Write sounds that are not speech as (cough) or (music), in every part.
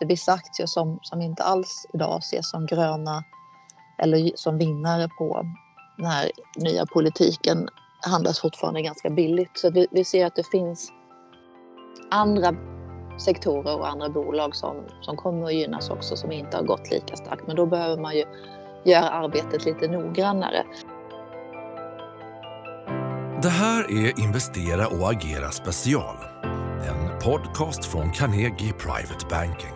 Vissa aktier som, som inte alls idag ses som gröna eller som vinnare på den här nya politiken handlas fortfarande ganska billigt. Så vi, vi ser att det finns andra sektorer och andra bolag som, som kommer att gynnas också som inte har gått lika starkt. Men då behöver man ju göra arbetet lite noggrannare. Det här är Investera och agera special. Podcast från Carnegie Private Banking.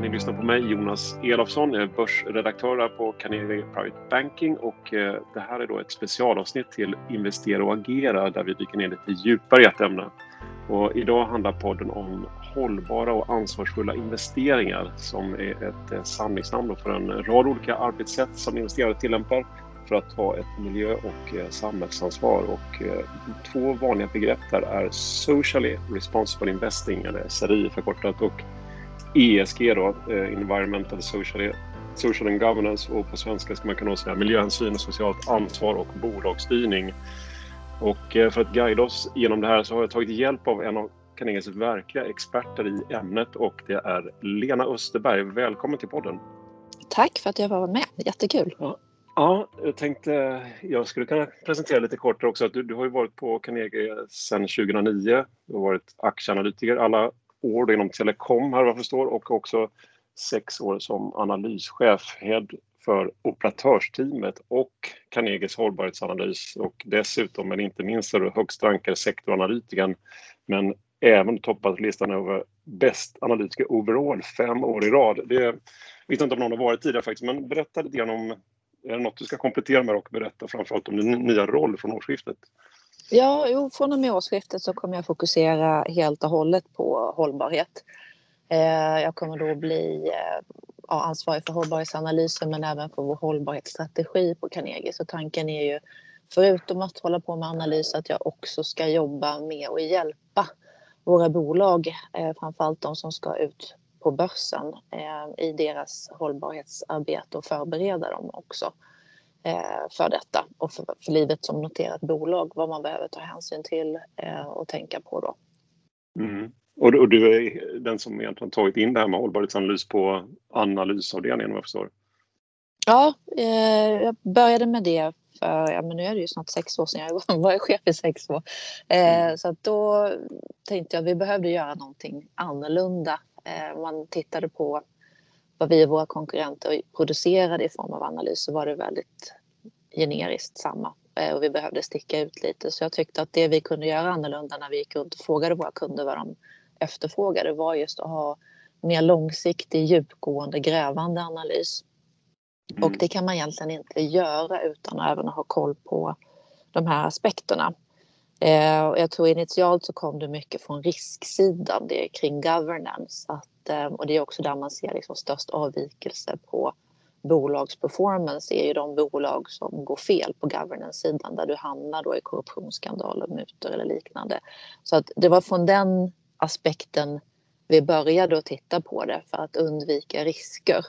Ni lyssnar på mig, Jonas Elofsson. Jag är börsredaktör här på Carnegie Private Banking och eh, det här är då ett specialavsnitt till Investera och agera där vi dyker ner lite djupare i ett ämne. Och idag handlar podden om hållbara och ansvarsfulla investeringar som är ett eh, samlingsnamn för en rad olika arbetssätt som investerare tillämpar för att ta ett miljö och eh, samhällsansvar. Och två vanliga begrepp där är Socially Responsible Investing, eller SRI förkortat, och ESG då, eh, Environmental Social, Social and Governance och på svenska ska man kunna säga miljöhänsyn och socialt ansvar och bolagsstyrning. Och eh, för att guida oss genom det här så har jag tagit hjälp av en av Carnegies verkliga experter i ämnet och det är Lena Österberg. Välkommen till podden! Tack för att jag var med, jättekul! Ja. Ja, jag tänkte jag skulle kunna presentera lite kort också. Att du, du har ju varit på Carnegie sedan 2009. Du har varit aktieanalytiker alla år inom telekom här vad jag förstår och också sex år som analyschef, head för operatörsteamet och Carnegies hållbarhetsanalys och dessutom, men inte minst, är du högst rankade sektoranalytikern men även toppat listan över bäst analytiker overall fem år i rad. Det jag vet inte om någon har varit tidigare faktiskt, men berätta lite grann om, är det något du ska komplettera med och berätta framförallt om din nya roll från årsskiftet? Ja, jo, från och med årsskiftet så kommer jag fokusera helt och hållet på hållbarhet. Eh, jag kommer då bli eh, ansvarig för hållbarhetsanalysen men även för vår hållbarhetsstrategi på Carnegie. Så tanken är ju, förutom att hålla på med analys, att jag också ska jobba med och hjälpa våra bolag, eh, framförallt de som ska ut på börsen, i deras hållbarhetsarbete och förbereda dem också. Eh, för detta och för, för livet som noterat bolag, vad man behöver ta hänsyn till eh, och tänka på då. Mm. Och, du är den som egentligen tagit in det här med hållbarhetsanalys på analysavdelningen vad jag förstår? Ja, eh, jag började med det för, ja men nu är det ju snart sex år sedan jag var (laughs) chef i sex år. Eh, mm. Så då tänkte jag att vi behövde göra någonting annorlunda. Eh, man tittade på vad vi och våra konkurrenter producerade i form av analys så var det väldigt generiskt samma eh, och vi behövde sticka ut lite. Så jag tyckte att det vi kunde göra annorlunda när vi gick runt och frågade våra kunder vad de efterfrågade var just att ha mer långsiktig, djupgående, grävande analys. Mm. Och det kan man egentligen inte göra utan att även ha koll på de här aspekterna. Eh, jag tror initialt så kom det mycket från risksidan, det är kring governance. Att Eh, och det är också där man ser liksom störst avvikelse på bolagsperformance är ju de bolag som går fel på governance-sidan där du hamnar då i korruptionsskandaler, mutor eller liknande. Så att det var från den aspekten vi började att titta på det för att undvika risker.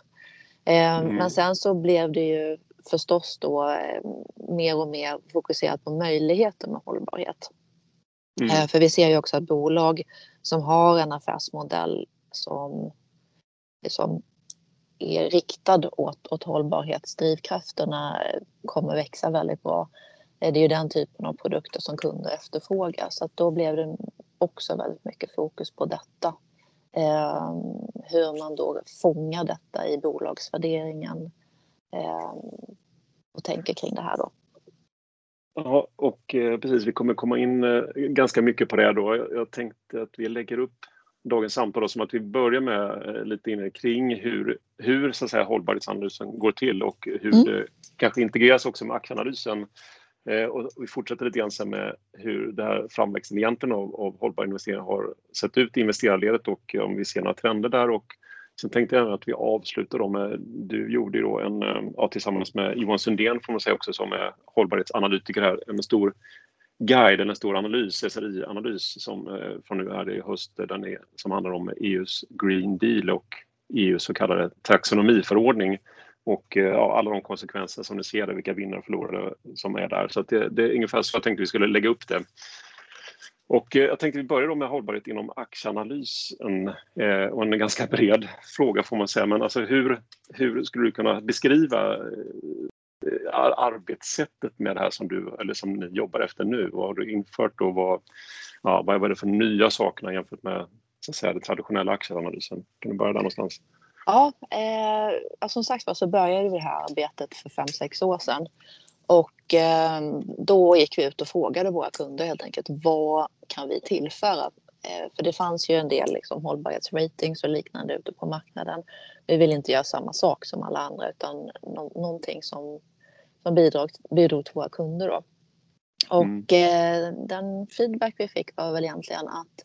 Eh, mm. Men sen så blev det ju förstås då eh, mer och mer fokuserat på möjligheter med hållbarhet. Mm. För vi ser ju också att bolag som har en affärsmodell som, som är riktad åt, åt hållbarhetsdrivkrafterna kommer växa väldigt bra. Det är ju den typen av produkter som kunder efterfrågar så att då blev det också väldigt mycket fokus på detta. Eh, hur man då fångar detta i bolagsvärderingen eh, och tänker kring det här då. Ja, och eh, precis, vi kommer komma in eh, ganska mycket på det då. Jag, jag tänkte att vi lägger upp dagens samtal som att vi börjar med eh, lite inne kring hur, hur så att säga, hållbarhetsanalysen går till och hur mm. det kanske integreras också med aktieanalysen. Eh, och vi fortsätter lite grann sen med hur det här framväxten egentligen av, av hållbar investering har sett ut i investerarledet och om vi ser några trender där. Och sen tänkte jag att vi avslutar då med, du gjorde ju då en, eh, ja, tillsammans med Johan Sundén får man säga också som är hållbarhetsanalytiker här, en stor guide, eller en stor analys, SRI-analys som eh, från nu är det i höst, eh, den är, som handlar om EUs Green Deal och EUs så kallade taxonomiförordning och ja, alla de konsekvenser som ni ser där, vilka vinnare och förlorare som är där. Så det, det, är ungefär så jag tänkte vi skulle lägga upp det. Och eh, jag tänkte vi börjar då med hållbarhet inom aktieanalys, en, eh, och en ganska bred (laughs) fråga får man säga. Men alltså hur, hur skulle du kunna beskriva eh, arbetssättet med det här som du eller som ni jobbar efter nu? Vad har du infört och vad, ja, vad är det för nya sakerna jämfört med så att säga, den traditionella aktieanalysen? Kan du börja där någonstans? Ja, eh, som sagt var så började vi det här arbetet för fem sex år sedan. Och eh, då gick vi ut och frågade våra kunder helt enkelt vad kan vi tillföra? Eh, för det fanns ju en del liksom, hållbarhetsratings och liknande ute på marknaden. Vi vill inte göra samma sak som alla andra utan no någonting som, som bidrog, bidrog till våra kunder. Då. Och mm. eh, den feedback vi fick var väl egentligen att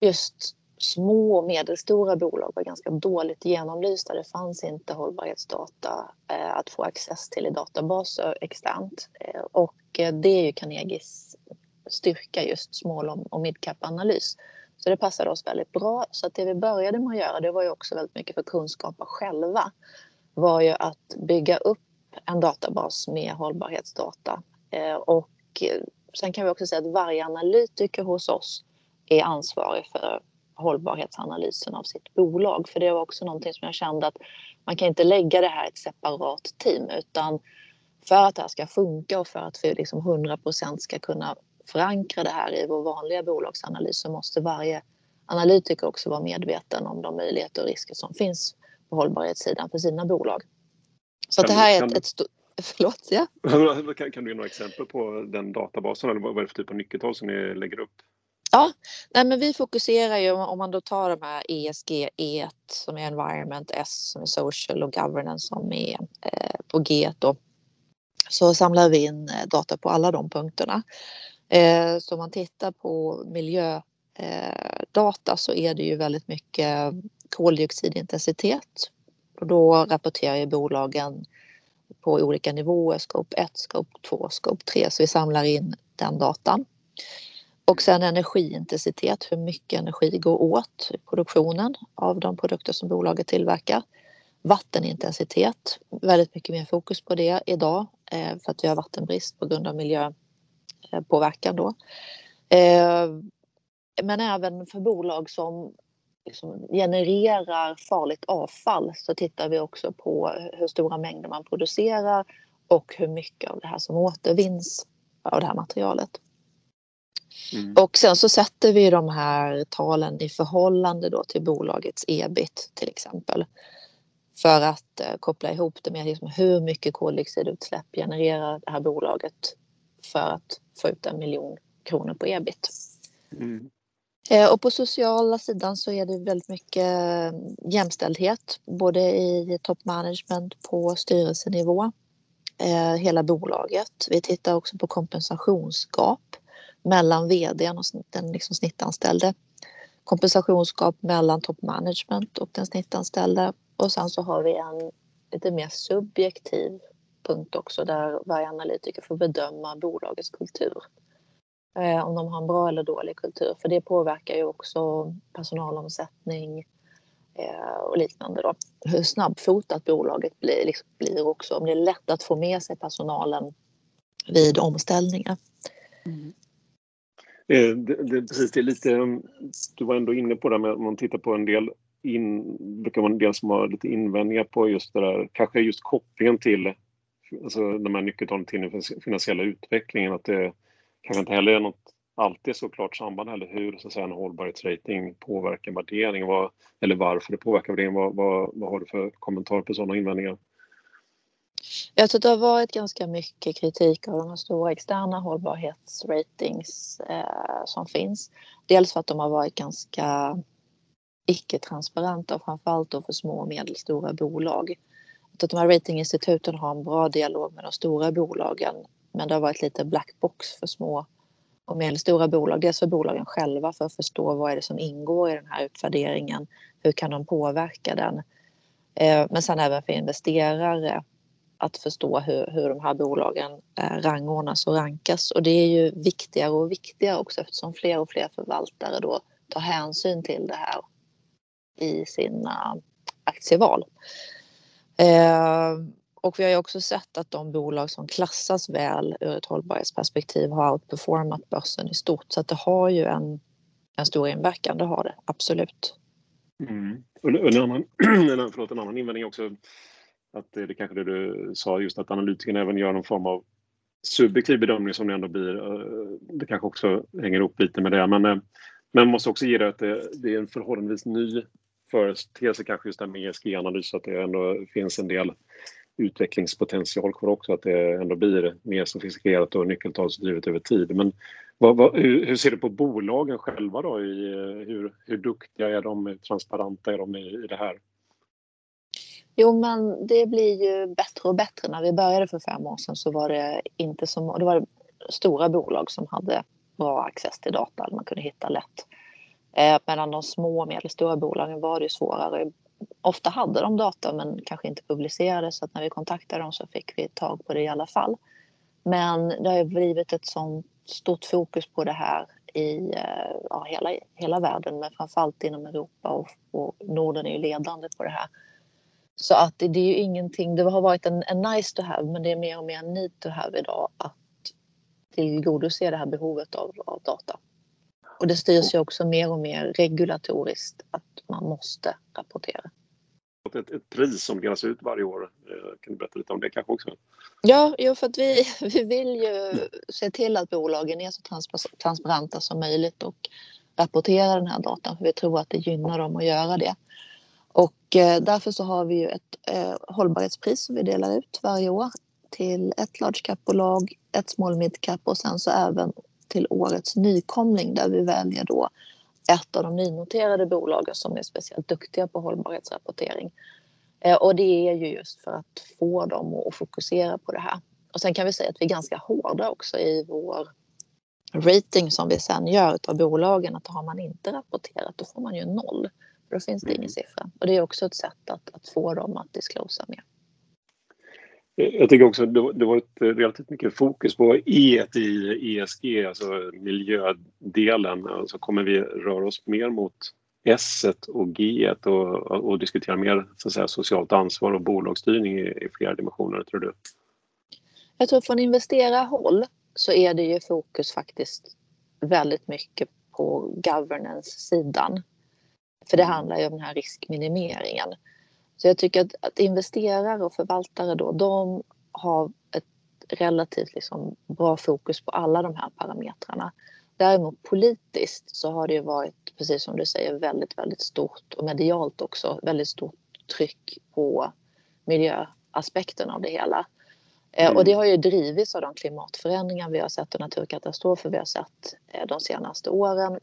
just små och medelstora bolag var ganska dåligt genomlysta. Det fanns inte hållbarhetsdata eh, att få access till i databaser externt. Eh, och eh, det är ju Carnegies styrka, just small och midcap-analys. Så det passade oss väldigt bra. Så att det vi började med att göra, det var ju också väldigt mycket för kunskaper själva, var ju att bygga upp en databas med hållbarhetsdata. Eh, och eh, sen kan vi också säga att varje analytiker hos oss är ansvarig för hållbarhetsanalysen av sitt bolag. För det var också någonting som jag kände att man kan inte lägga det här i ett separat team utan för att det här ska funka och för att vi liksom 100% ska kunna förankra det här i vår vanliga bolagsanalys så måste varje analytiker också vara medveten om de möjligheter och risker som finns på hållbarhetssidan för sina bolag. Så kan, det här är ett, ett stort... (laughs) Förlåt, ja? (laughs) kan, kan du ge några exempel på den databasen eller vad är det för typ av nyckeltal som ni lägger upp? Ja, nej men vi fokuserar ju om man då tar de här ESG-E e som är environment, S som är social och governance som är eh, på G då. Så samlar vi in eh, data på alla de punkterna. Eh, så om man tittar på miljödata eh, så är det ju väldigt mycket koldioxidintensitet och då rapporterar ju bolagen på olika nivåer, scope 1, scope 2, scope 3 så vi samlar in den datan. Och sen energiintensitet, hur mycket energi går åt i produktionen av de produkter som bolaget tillverkar. Vattenintensitet, väldigt mycket mer fokus på det idag eh, för att vi har vattenbrist på grund av miljöpåverkan då. Eh, men även för bolag som liksom genererar farligt avfall så tittar vi också på hur stora mängder man producerar och hur mycket av det här som återvinns av det här materialet. Mm. Och sen så sätter vi de här talen i förhållande då till bolagets ebit till exempel. För att eh, koppla ihop det med liksom hur mycket koldioxidutsläpp genererar det här bolaget för att få ut en miljon kronor på ebit. Mm. Eh, och på sociala sidan så är det väldigt mycket eh, jämställdhet både i top management på styrelsenivå, eh, hela bolaget. Vi tittar också på kompensationsgap mellan vdn och den liksom snittanställde. Kompensationsgap mellan top management och den snittanställde. Och sen så har vi en lite mer subjektiv punkt också där varje analytiker får bedöma bolagets kultur. Eh, om de har en bra eller dålig kultur. För det påverkar ju också personalomsättning eh, och liknande. Då. Hur snabbfotat bolaget blir, liksom, blir också. Om det är lätt att få med sig personalen vid omställningar. Mm. Eh, det, det, precis, det är lite, um, du var ändå inne på det men om man tittar på en del in, brukar vara en del som har lite invändningar på just det där, kanske just kopplingen till alltså de här nyckeltalen till den finansiella utvecklingen, att det kanske inte heller är något alltid så klart samband heller hur så att säga, en hållbarhetsrating påverkar värdering, vad, eller varför det påverkar värdering. Vad, vad, vad har du för kommentar på sådana invändningar? Jag tror det har varit ganska mycket kritik av de stora externa hållbarhetsratings eh, som finns. Dels för att de har varit ganska icke-transparenta och framförallt då för små och medelstora bolag. Att de här ratinginstituten har en bra dialog med de stora bolagen men det har varit lite black box för små och medelstora bolag. Dels för bolagen själva för att förstå vad är det som ingår i den här utvärderingen. Hur kan de påverka den? Eh, men sen även för investerare att förstå hur, hur de här bolagen eh, rangordnas och rankas. Och det är ju viktigare och viktigare också eftersom fler och fler förvaltare då tar hänsyn till det här i sina aktieval. Eh, och vi har ju också sett att de bolag som klassas väl ur ett hållbarhetsperspektiv har outperformat börsen i stort. Så att det har ju en, en stor inverkan, det har det absolut. Mm. Och en, annan, (clears throat) förlåt, en annan invändning också, att det, är kanske det du sa, just att analytikerna även gör någon form av subjektiv bedömning som det ändå blir. Eh, det kanske också hänger ihop lite med det. Men eh, man måste också ge det att det, det är en förhållandevis ny företeelse kanske just det med ESG-analys, att det ändå finns en del utvecklingspotential kvar också, att det ändå blir mer sofistikerat och nyckeltalsdrivet över tid. Men vad, vad, hur, hur, ser du på bolagen själva då? I, hur, hur duktiga är de? Hur transparenta är de i, i det här? Jo, men det blir ju bättre och bättre. När vi började för fem år sedan så var det inte så det var stora bolag som hade bra access till data, man kunde hitta lätt. Eh, medan de små och medelstora bolagen var det svårare. Ofta hade de data men kanske inte publicerade så att när vi kontaktade dem så fick vi tag på det i alla fall. Men det har ju blivit ett sånt stort fokus på det här i eh, ja, hela, hela världen men framförallt inom Europa och, och Norden är ju ledande på det här. Så att det, det är ju ingenting, det har varit en, en nice to have men det är mer och mer en need to have idag att tillgodose det här behovet av, av data. Och det styrs ju också mer och mer regulatoriskt att man måste rapportera. Ett, ett pris som delas ut varje år, eh, kan du berätta lite om det kanske också? Ja, jo, för att vi, (laughs) vi vill ju se till att bolagen är så transparenta som möjligt och rapporterar den här datan för vi tror att det gynnar dem att göra det. Och eh, därför så har vi ju ett eh, hållbarhetspris som vi delar ut varje år till ett large cap-bolag, ett small mid cap och sen så även till årets nykomling där vi väljer då ett av de nynoterade bolagen som är speciellt duktiga på hållbarhetsrapportering. Eh, och det är ju just för att få dem att fokusera på det här. Och sen kan vi säga att vi är ganska hårda också i vår rating som vi sen gör av bolagen att har man inte rapporterat då får man ju noll. Då finns det ingen mm. siffra. Och det är också ett sätt att, att få dem att disclosa mer. Jag tycker också att det var ett relativt mycket fokus på E i ESG, alltså miljödelen. Alltså kommer vi röra oss mer mot S och G och, och diskutera mer så säga, socialt ansvar och bolagsstyrning i, i flera dimensioner, tror du? Jag tror från investerarhåll så är det ju fokus faktiskt väldigt mycket på governance-sidan. För det mm. handlar ju om den här riskminimeringen. Så jag tycker att, att investerare och förvaltare då, de har ett relativt liksom bra fokus på alla de här parametrarna. Däremot politiskt så har det ju varit, precis som du säger, väldigt, väldigt stort och medialt också, väldigt stort tryck på miljöaspekten av det hela. Mm. Och det mm. har ju drivits av de klimatförändringar vi har sett och naturkatastrofer vi har sett eh, de senaste åren.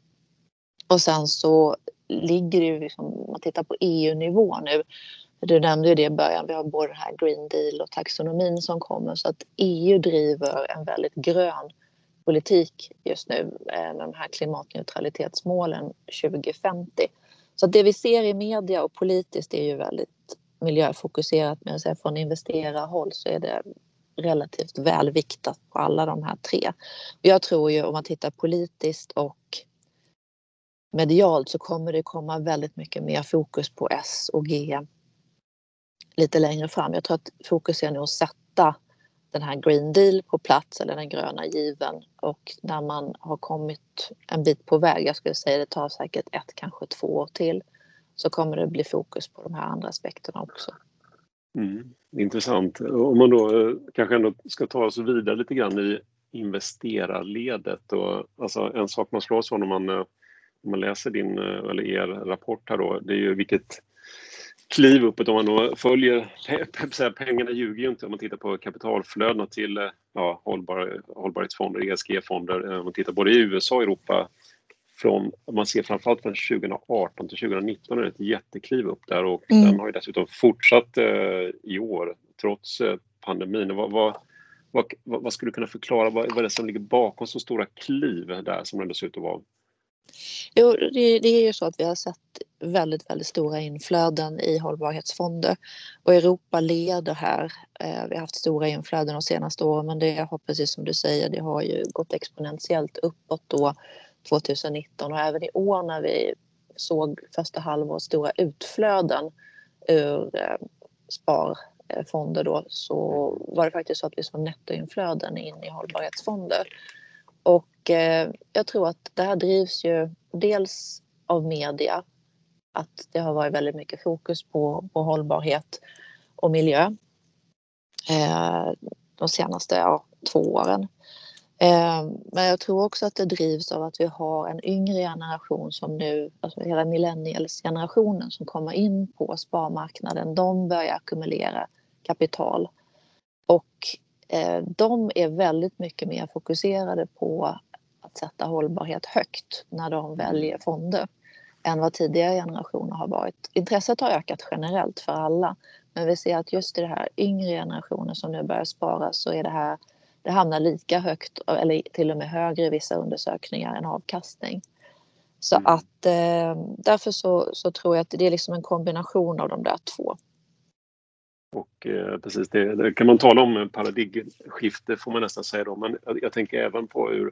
Och sen så ligger det ju, liksom, om man tittar på EU-nivå nu, du nämnde ju det i början, vi har både den här Green Deal och taxonomin som kommer så att EU driver en väldigt grön politik just nu eh, med de här klimatneutralitetsmålen 2050. Så det vi ser i media och politiskt är ju väldigt miljöfokuserat men säga från investerarhåll så är det relativt välviktat på alla de här tre. Jag tror ju om man tittar politiskt och medialt så kommer det komma väldigt mycket mer fokus på S och G lite längre fram. Jag tror att fokus är nu att sätta den här Green Deal på plats eller den gröna given och när man har kommit en bit på väg, jag skulle säga det tar säkert ett, kanske två år till, så kommer det bli fokus på de här andra aspekterna också. Mm, intressant. Om man då eh, kanske ändå ska ta oss vidare lite grann i investerarledet och alltså en sak man slås av när man, eh, man läser din eh, eller er rapport här då, det är ju vilket kliv uppåt om man då följer, pengarna ljuger ju inte om man tittar på kapitalflödena till eh, ja, hållbar, hållbarhetsfonder, ESG-fonder, eh, om man tittar både i USA och Europa. Från, man ser framförallt från 2018 till 2019 är det ett jättekliv upp där och mm. den har ju dessutom fortsatt eh, i år trots eh, pandemin. Vad, vad, vad, vad, skulle du kunna förklara, vad, vad är det som ligger bakom så stora kliv där som det ser ut att vara? Jo, det, det, är ju så att vi har sett väldigt, väldigt stora inflöden i hållbarhetsfonder och Europa leder här. Eh, vi har haft stora inflöden de senaste åren men det har precis som du säger, det har ju gått exponentiellt uppåt då 2019 och även i år när vi såg första halvåret stora utflöden ur eh, då så var det faktiskt så att vi såg nettoinflöden in i hållbarhetsfonder. Och eh, jag tror att det här drivs ju dels av media, att det har varit väldigt mycket fokus på, på hållbarhet och miljö eh, de senaste ja, två åren. Eh, men jag tror också att det drivs av att vi har en yngre generation som nu, alltså hela millennials-generationen som kommer in på sparmarknaden, de börjar ackumulera kapital. Och eh, de är väldigt mycket mer fokuserade på att sätta hållbarhet högt när de väljer fonder än vad tidigare generationer har varit. Intresset har ökat generellt för alla men vi ser att just i det här yngre generationer som nu börjar spara så är det här det hamnar lika högt eller till och med högre i vissa undersökningar än avkastning. Så mm. att eh, därför så, så tror jag att det är liksom en kombination av de där två. Och eh, precis, det, kan man tala om paradigmskifte får man nästan säga då, men jag, jag tänker även på hur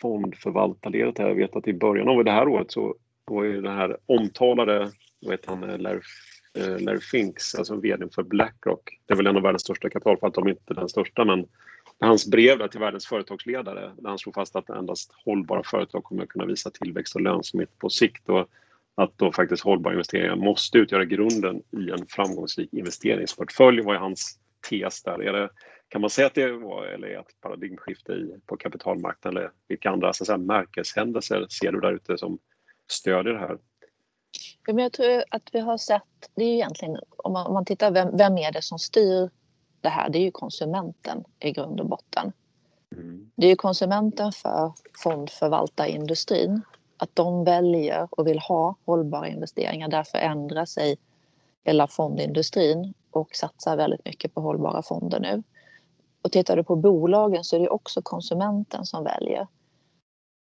fondförvaltarledet här. Jag vet att i början av det här året så var ju den här omtalade, vad heter han, eh, Larry Larry eh, Finks, alltså vd för Blackrock. Det är väl en av världens största kapitalförvaltare, om inte den största, men hans brev till världens företagsledare där han slog fast att endast hållbara företag kommer att kunna visa tillväxt och lönsamhet på sikt och att då faktiskt hållbara investeringar måste utgöra grunden i en framgångsrik investeringsportfölj var hans tes där. Är det, kan man säga att det var eller är ett paradigmskifte i, på kapitalmarknaden eller vilka andra så att märkeshändelser ser du där ute som stödjer det här? Ja, men jag tror att vi har sett, det är egentligen om man, om man tittar vem, vem är det som styr det här, det är ju konsumenten i grund och botten. Mm. Det är ju konsumenten för fondförvaltarindustrin. Att de väljer och vill ha hållbara investeringar. Därför ändrar sig hela fondindustrin och satsar väldigt mycket på hållbara fonder nu. Och tittar du på bolagen så är det också konsumenten som väljer.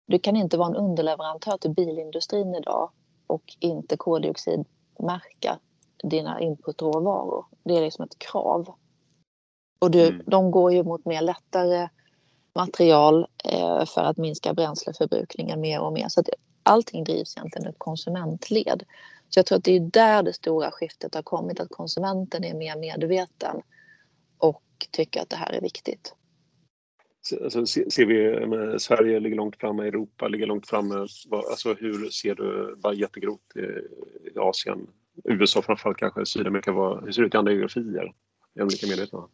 Du kan inte vara en underleverantör till bilindustrin idag och inte koldioxidmärka dina inputråvaror. Det är liksom ett krav. Och du, mm. de går ju mot mer lättare material eh, för att minska bränsleförbrukningen mer och mer. Så att allting drivs egentligen ett konsumentled. Så jag tror att det är där det stora skiftet har kommit, att konsumenten är mer medveten tycker att det här är viktigt. Alltså, ser vi, Sverige ligger långt framme, Europa ligger långt framme. Alltså, hur ser du, bara jättegrovt, i Asien, USA framförallt kanske, Sydamerika, vad, hur ser det ut i andra geografier? Är de lika medvetna?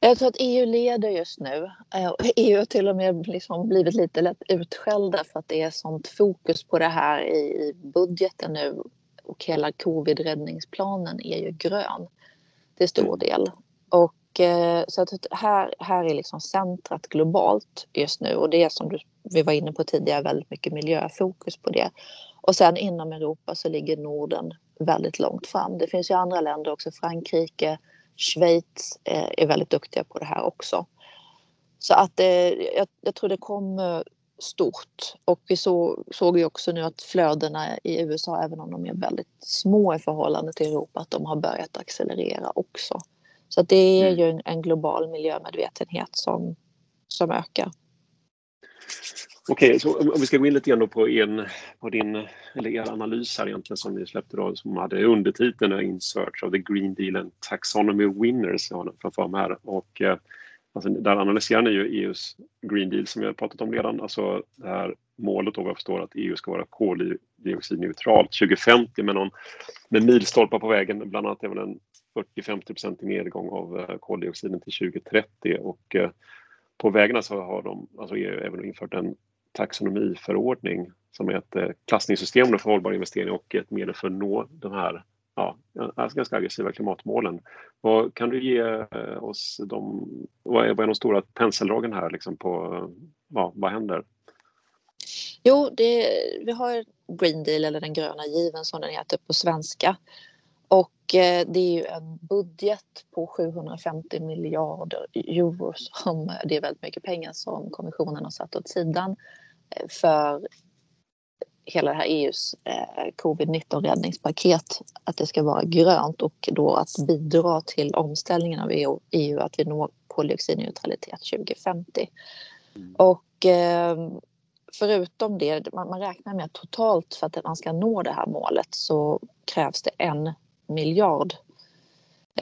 Jag tror att EU leder just nu. EU (laughs) har till och med liksom blivit lite lätt utskällda för att det är sånt fokus på det här i budgeten nu. Och hela covid-räddningsplanen är ju grön till stor mm. del. Och eh, Eh, så att här, här är liksom centrat globalt just nu och det är som du, vi var inne på tidigare väldigt mycket miljöfokus på det. Och sen inom Europa så ligger Norden väldigt långt fram. Det finns ju andra länder också, Frankrike, Schweiz eh, är väldigt duktiga på det här också. Så att eh, jag, jag tror det kommer stort och vi så, såg ju också nu att flödena i USA, även om de är väldigt små i förhållande till Europa, att de har börjat accelerera också. Så det är mm. ju en, en global miljömedvetenhet som, som ökar. Okej, okay, så om vi ska gå in lite grann på, en, på din, eller er analys här egentligen som ni släppte då, som hade undertiteln In Search of the Green Deal and Taxonomy Winners, jag har den framför mig här. Och, eh, alltså, där analyserar ni ju EUs Green Deal som vi har pratat om redan, alltså det här målet då vad jag förstår att EU ska vara koldioxidneutralt 2050 med, någon, med milstolpar på vägen, bland annat även en 40-50 nedgång av eh, koldioxiden till 2030 och eh, på vägarna så har de, alltså EU även infört en taxonomiförordning som är ett eh, klassningssystem för hållbar investering och ett medel för att nå de här ja, ganska aggressiva klimatmålen. Vad kan du ge oss de, vad är, vad är de stora penseldragen här liksom på, ja, vad händer? Jo, det, vi har Green Deal eller den gröna given som den heter på svenska och det är ju en budget på 750 miljarder euro som det är väldigt mycket pengar som kommissionen har satt åt sidan eh, för hela det här EUs eh, covid-19 räddningspaket att det ska vara grönt och då att bidra till omställningen av EU, EU att vi når koldioxidneutralitet 2050. Mm. Och förutom det, man, man räknar med att totalt för att man ska nå det här målet så krävs det en miljard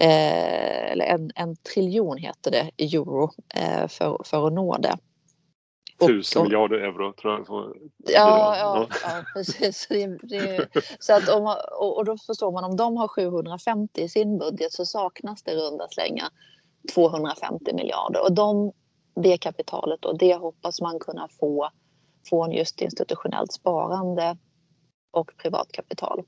Eh, eller en, en triljon heter det, euro eh, för, för att nå det. Tusen miljarder euro tror jag. Får ja, ja, ja, precis. Det, det, så att om, och, och då förstår man om de har 750 i sin budget så saknas det runda slänga 250 miljarder. Och de, det kapitalet och det hoppas man kunna få från just institutionellt sparande och privatkapital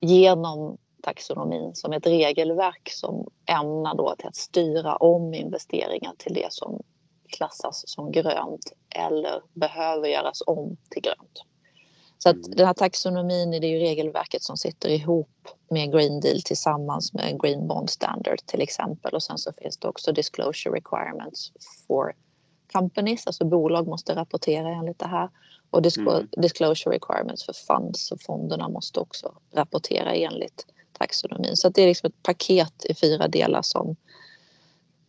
genom taxonomin som ett regelverk som ämnar då till att styra om investeringar till det som klassas som grönt eller behöver göras om till grönt. Så att mm. den här taxonomin är det ju regelverket som sitter ihop med Green Deal tillsammans med Green Bond Standard till exempel och sen så finns det också disclosure requirements for companies, alltså bolag måste rapportera enligt det här och mm. disclosure requirements för funds och fonderna måste också rapportera enligt taxonomin. Så det är liksom ett paket i fyra delar som,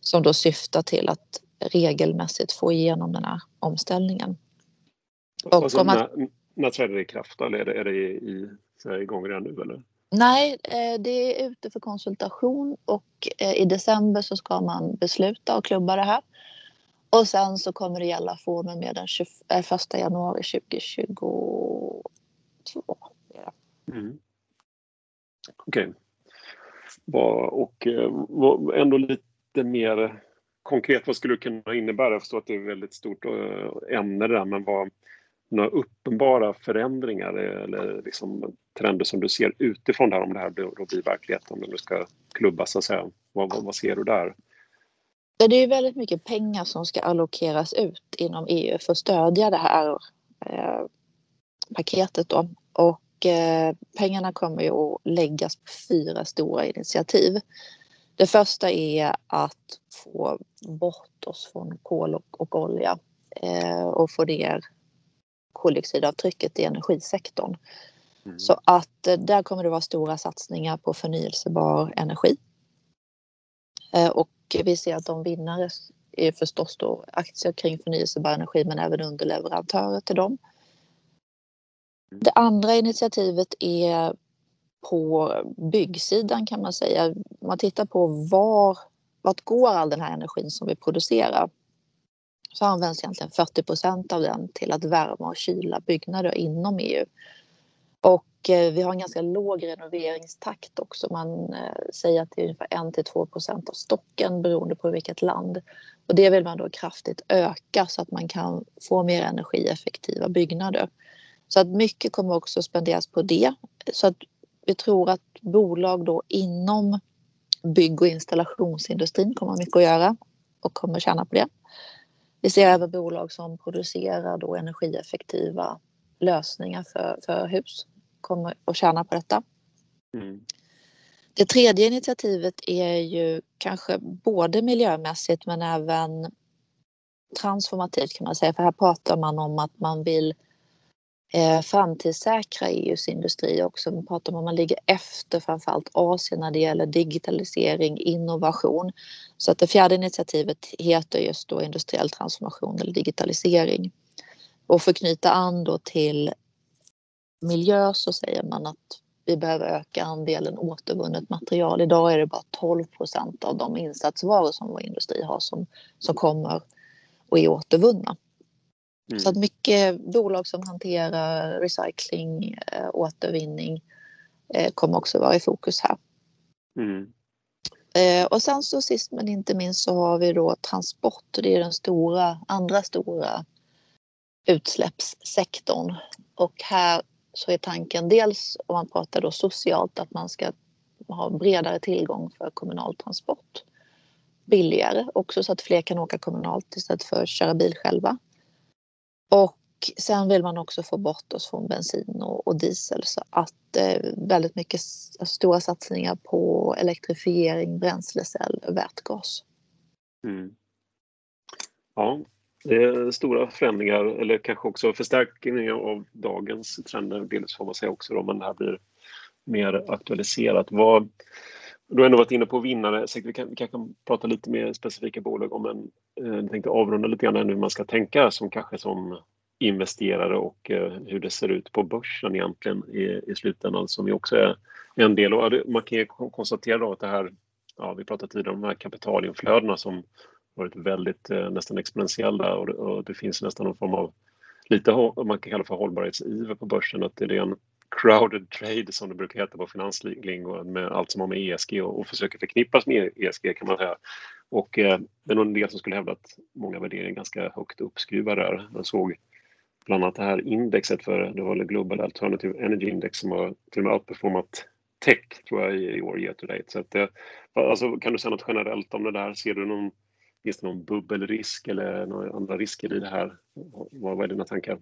som då syftar till att regelmässigt få igenom den här omställningen. Och alltså, man, när, när träder det i kraft? Eller är det, är det i, i, igång redan nu? Eller? Nej, eh, det är ute för konsultation och eh, i december så ska man besluta och klubba det här. Och sen så kommer det gälla från och med den 21 eh, januari 2022. Mm. Okej. Okay. Och eh, ändå lite mer konkret, vad skulle det kunna innebära? Jag förstår att det är ett väldigt stort eh, ämne det där, men vad, några uppenbara förändringar eh, eller liksom trender som du ser utifrån där om det här blir, blir verklighet, om det ska klubbas så att säga. Vad, vad, vad ser du där? Det är väldigt mycket pengar som ska allokeras ut inom EU för att stödja det här eh, paketet då. Och pengarna kommer ju att läggas på fyra stora initiativ. Det första är att få bort oss från kol och, och olja eh, och få ner koldioxidavtrycket i energisektorn. Mm. Så att eh, där kommer det vara stora satsningar på förnyelsebar energi. Eh, och vi ser att de vinnare är förstås då aktier kring förnyelsebar energi men även underleverantörer till dem. Det andra initiativet är på byggsidan kan man säga. Om man tittar på var, vart går all den här energin som vi producerar så används egentligen 40 procent av den till att värma och kyla byggnader inom EU. Och eh, vi har en ganska låg renoveringstakt också. Man eh, säger att det är ungefär 1 till 2 procent av stocken beroende på vilket land. Och det vill man då kraftigt öka så att man kan få mer energieffektiva byggnader. Så att mycket kommer också spenderas på det. Så att vi tror att bolag då inom bygg och installationsindustrin kommer ha mycket att göra och kommer tjäna på det. Vi ser även bolag som producerar då energieffektiva lösningar för, för hus kommer att tjäna på detta. Mm. Det tredje initiativet är ju kanske både miljömässigt men även transformativt kan man säga. För här pratar man om att man vill eh, framtidssäkra EUs industri också. Man pratar om att man ligger efter framförallt Asien när det gäller digitalisering, innovation. Så att det fjärde initiativet heter just då industriell transformation eller digitalisering. Och för att knyta an då till miljö så säger man att vi behöver öka andelen återvunnet material. Idag är det bara 12 procent av de insatsvaror som vår industri har som, som kommer och är återvunna. Mm. Så att mycket bolag som hanterar recycling, äh, återvinning äh, kommer också vara i fokus här. Mm. Äh, och sen så sist men inte minst så har vi då transport. Det är den stora, andra stora utsläppssektorn. Och här så är tanken dels om man pratar då socialt att man ska ha bredare tillgång för kommunal transport. Billigare också så att fler kan åka kommunalt istället för att köra bil själva. Och sen vill man också få bort oss från bensin och, och diesel så att eh, väldigt mycket alltså, stora satsningar på elektrifiering, bränslecell, vätgas. Mm. Ja, det är stora förändringar eller kanske också förstärkningar av dagens trender. Delvis får man säga också då, men det här blir mer aktualiserat. Vad, du har ändå varit inne på vinnare, så vi, kan, vi kanske kan prata lite mer specifika bolag om en, eh, jag tänkte avrunda lite grann hur man ska tänka som kanske som investerare och eh, hur det ser ut på börsen egentligen i, i slutändan som ju också är en del. Och man kan ju konstatera då att det här ja, vi pratade tidigare om de här kapitalinflödena som varit väldigt eh, nästan exponentiella och, och det finns nästan någon form av lite man kan kalla för hållbarhetsiver på börsen, att det är en crowded trade som det brukar heta på finanslingo med allt som har med ESG och, och försöker förknippas med ESG kan man säga. Och eh, det är nog en del som skulle hävda att många värderingar är ganska högt uppskruvade där. Jag såg bland annat det här indexet för det var Global Alternative Energy Index som har till och med outperformat tech tror jag i, i år year to date. Så att, eh, alltså, kan du säga något generellt om det där? Ser du någon, finns det någon bubbelrisk eller några andra risker i det här? Vad, vad är dina tankar?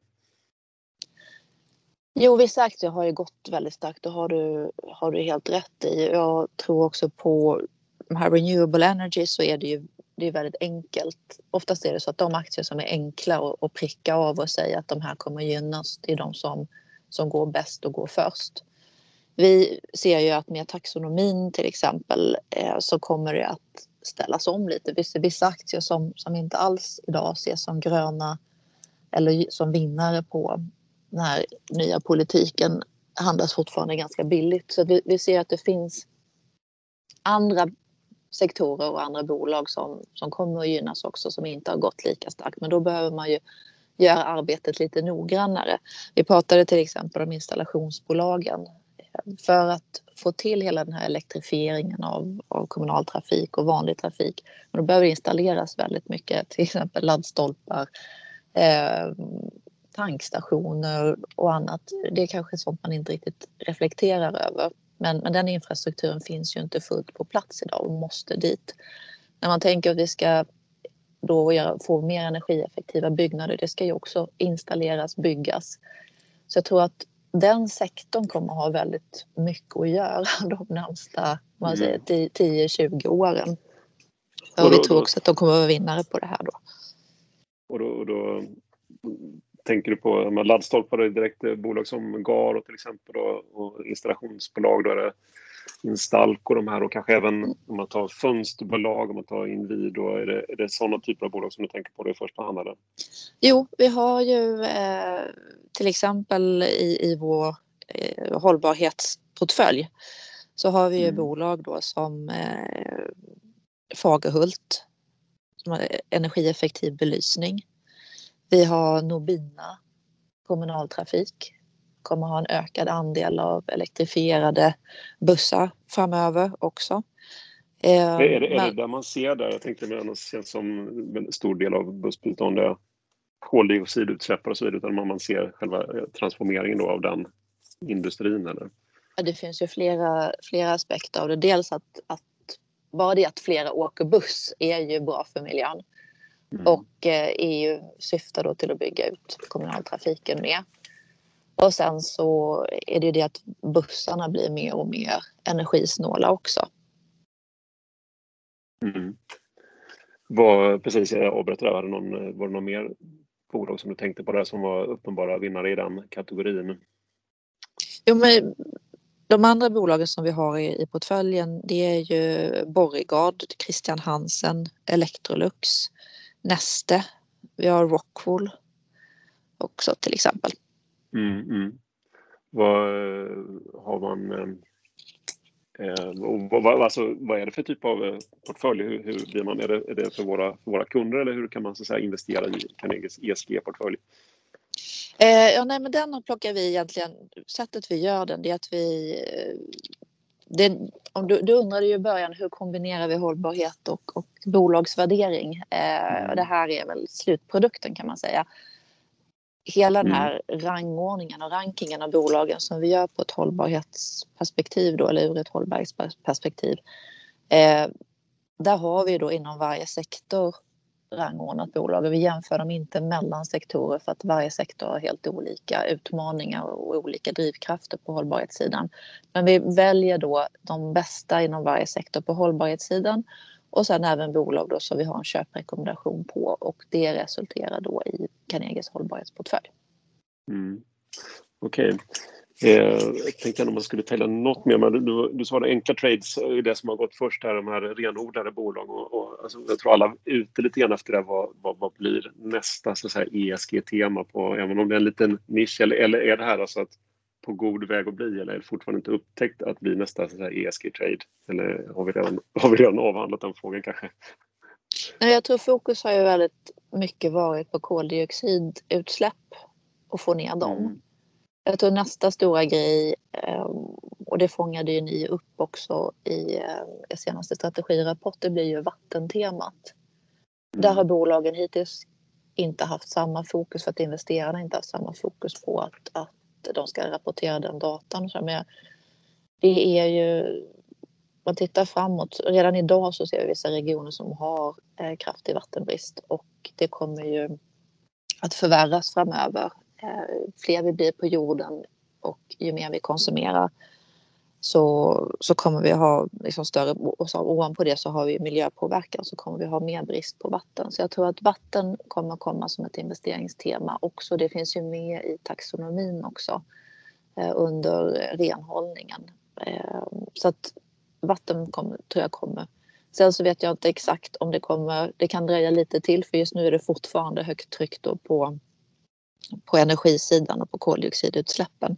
Jo, vissa aktier har ju gått väldigt starkt. Det har du, har du helt rätt i. Jag tror också på de här renewable energy så är det ju det är väldigt enkelt. Oftast är det så att de aktier som är enkla att, pricka av och säga att de här kommer gynnas, det är de som, som går bäst och går först. Vi ser ju att med taxonomin till exempel eh, så kommer det att ställas om lite. Vi ser vissa aktier som, som inte alls idag ses som gröna eller som vinnare på den här nya politiken handlas fortfarande ganska billigt. Så vi, vi ser att det finns andra sektorer och andra bolag som, som kommer att gynnas också som inte har gått lika starkt. Men då behöver man ju göra arbetet lite noggrannare. Vi pratade till exempel om installationsbolagen. Eh, för att få till hela den här elektrifieringen av, av kommunaltrafik och vanlig trafik. då behöver det installeras väldigt mycket, till exempel laddstolpar, eh, tankstationer och annat. Det är kanske sånt man inte riktigt reflekterar över. Men, men den infrastrukturen finns ju inte fullt på plats idag och måste dit. När man tänker att vi ska då göra, få mer energieffektiva byggnader, det ska ju också installeras, byggas. Så jag tror att den sektorn kommer att ha väldigt mycket att göra (laughs) de närmsta mm. 10-20 åren. Och, och då, vi tror också att de kommer att vara vinnare på det här då. Och då, och då tänker du på med laddstolpar och direkt eh, bolag som Garo till exempel då, och installationsbolag. Då är det Instalco de här och kanske även om man tar fönsterbolag, om man tar Inwido. Är det, är det sådana typer av bolag som du tänker på det i första hand? Eller? Jo, vi har ju eh, till exempel i, i vår eh, hållbarhetsportfölj så har vi ju mm. bolag då som eh, Fagerhult som har energieffektiv belysning. Vi har Nobina kommunaltrafik. Kommer ha en ökad andel av elektrifierade bussar framöver också. Är det, är det där man ser där? Jag tänkte annars känns som en stor del av bussbeståndet koldioxidutsläpp och så vidare utan man ser själva transformeringen då av den industrin eller? Det finns ju flera, flera aspekter av det. Dels att, att bara det att flera åker buss är ju bra för miljön. Mm. Och EU eh, syftar då till att bygga ut kommunaltrafiken mer. Och sen så är det ju det att bussarna blir mer och mer energisnåla också. Mm. Var, precis, jag avbröt där. Var det, någon, var det någon mer bolag som du tänkte på där som var uppenbara vinnare i den kategorin? Jo, men de andra bolagen som vi har i, i portföljen det är ju Borregaard, Christian Hansen, Electrolux, Neste, vi har Rockwool också till exempel. Mm, mm. Vad har man eh, vad, alltså, vad är det för typ av eh, portfölj? Hur, hur blir man? Är det, är det för, våra, för våra kunder eller hur kan man så säga, investera i Carnegies ESG-portfölj? Eh, ja, nej, men den plockar vi egentligen, sättet vi gör den det är att vi det, om du, du undrade ju i början hur kombinerar vi hållbarhet och, och bolagsvärdering? Eh, och det här är väl slutprodukten kan man säga. Hela den mm. här rangordningen och rankingen av bolagen som vi gör på ett hållbarhetsperspektiv då, eller ur ett hållbarhetsperspektiv. Eh, där har vi då inom varje sektor rangordnat bolag och vi jämför dem inte mellan sektorer för att varje sektor har helt olika utmaningar och olika drivkrafter på hållbarhetssidan. Men vi väljer då de bästa inom varje sektor på hållbarhetssidan och sen även bolag då som vi har en köprekommendation på och det resulterar då i Carnegies hållbarhetsportfölj. Mm. Okej. Okay. Eh, jag tänkte om man skulle tälla något mer, men du, du svarade enkla trades är det som har gått först här, de här renodlade bolagen. Och, och, alltså, jag tror alla är ute lite grann efter det, vad, vad, vad blir nästa ESG-tema på, även om det är en liten nisch, eller, eller är det här alltså att på god väg att bli eller är det fortfarande inte upptäckt att bli nästa ESG-trade? Eller har vi, redan, (laughs) har vi redan avhandlat den frågan kanske? Nej, jag tror fokus har ju väldigt mycket varit på koldioxidutsläpp och få ner dem. Jag tror nästa stora grej, ehm, och det fångade ju ni upp också i er eh, senaste strategirapport, det blir ju vattentemat. Mm. Där har bolagen hittills inte haft samma fokus för att investerarna inte haft samma fokus på att, att de ska rapportera den datan. Men det är ju, man tittar framåt, redan idag så ser vi vissa regioner som har eh, kraftig vattenbrist och det kommer ju att förvärras framöver. Eh, fler vi blir på jorden och ju mer vi konsumerar så, så kommer vi ha liksom större, och så ovanpå det så har vi miljöpåverkan så kommer vi ha mer brist på vatten. Så jag tror att vatten kommer komma som ett investeringstema också. Det finns ju med i taxonomin också eh, under renhållningen. Eh, så att vatten kommer, tror jag kommer. Sen så vet jag inte exakt om det kommer, det kan dröja lite till för just nu är det fortfarande högt tryck då på, på energisidan och på koldioxidutsläppen.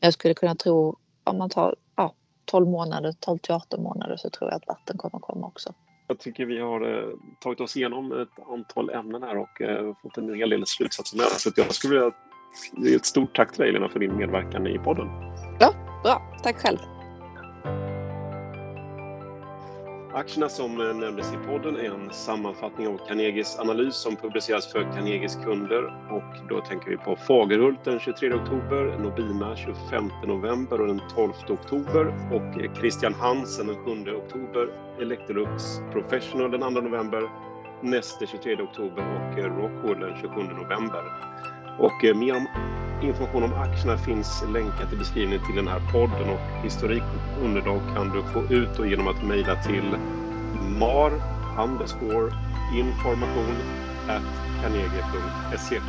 Jag skulle kunna tro om man tar ja, 12 månader, 12 till 18 månader så tror jag att vatten kommer komma också. Jag tycker vi har eh, tagit oss igenom ett antal ämnen här och eh, fått en hel del slutsatser med. Så jag skulle vilja ge ett stort tack till dig Lena för din medverkan i podden. Ja, bra. Tack själv. Aktierna som eh, nämndes i podden är en sammanfattning av Carnegies analys som publiceras för Carnegies kunder och då tänker vi på Fagerhult den 23 oktober, Nobina 25 november och den 12 oktober och Christian Hansen den 7 oktober, Electrolux Professional den 2 november, Neste 23 oktober och Rockwool den 27 november. Och eh, mer om information om aktierna finns länkat i beskrivningen till den här podden och historik och underlag kan du få ut och genom att mejla till mar information at carnegie.se.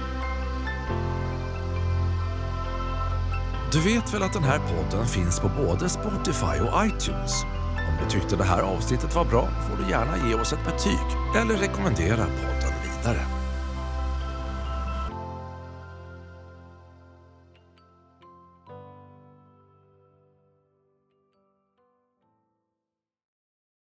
Du vet väl att den här podden finns på både Spotify och iTunes? Om du tyckte det här avsnittet var bra får du gärna ge oss ett betyg eller rekommendera podden vidare.